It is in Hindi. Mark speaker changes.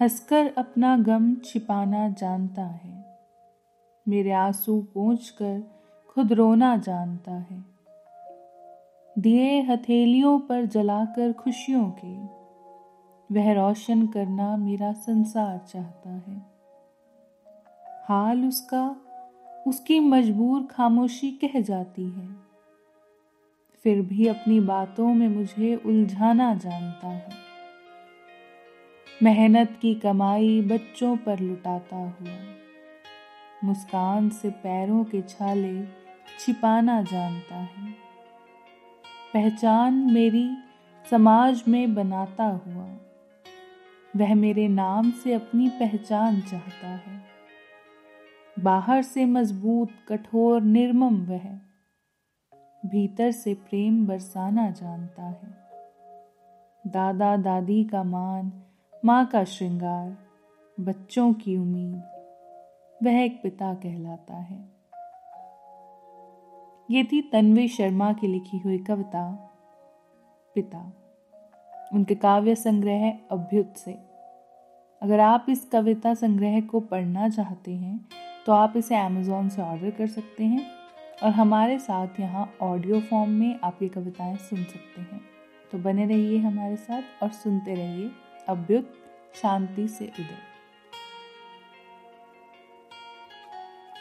Speaker 1: हंसकर अपना गम छिपाना जानता है। मेरे आँसू पहुँच कर खुद रोना जानता है। दिए हथेलियों पर जलाकर खुशियों के, वह रोशन करना मेरा संसार चाहता है। हाल उसका, उसकी मजबूर खामोशी कह जाती है। फिर भी अपनी बातों में मुझे उलझाना जानता है। मेहनत की कमाई बच्चों पर लुटाता हुआ। मुस्कान से पैरों के छाले छिपाना जानता है। पहचान मेरी समाज में बनाता हुआ। वह मेरे नाम से अपनी पहचान चाहता है। बाहर से मज़बूत, कठोर, निर्मम वह। भीतर से प्रेम बरसाना जानता है। दादा दादी का मान माँ का श्रृंगार, बच्चों की उम्मीद, वह एक पिता कहलाता है। ये थी तन्वी शर्मा की लिखी हुई कविता, पिता। उनके काव्य संग्रह अभ्युत से। अगर आप इस कविता संग्रह को पढ़ना चाहते हैं तो आप इसे अमेज़ोन से ऑर्डर कर सकते हैं और हमारे साथ यहाँ ऑडियो फॉर्म में आप ये कविताएँ सुन सकते हैं। तो बने रहिए हमारे साथ और सुनते रहिए अभ्युत शांति से उदय।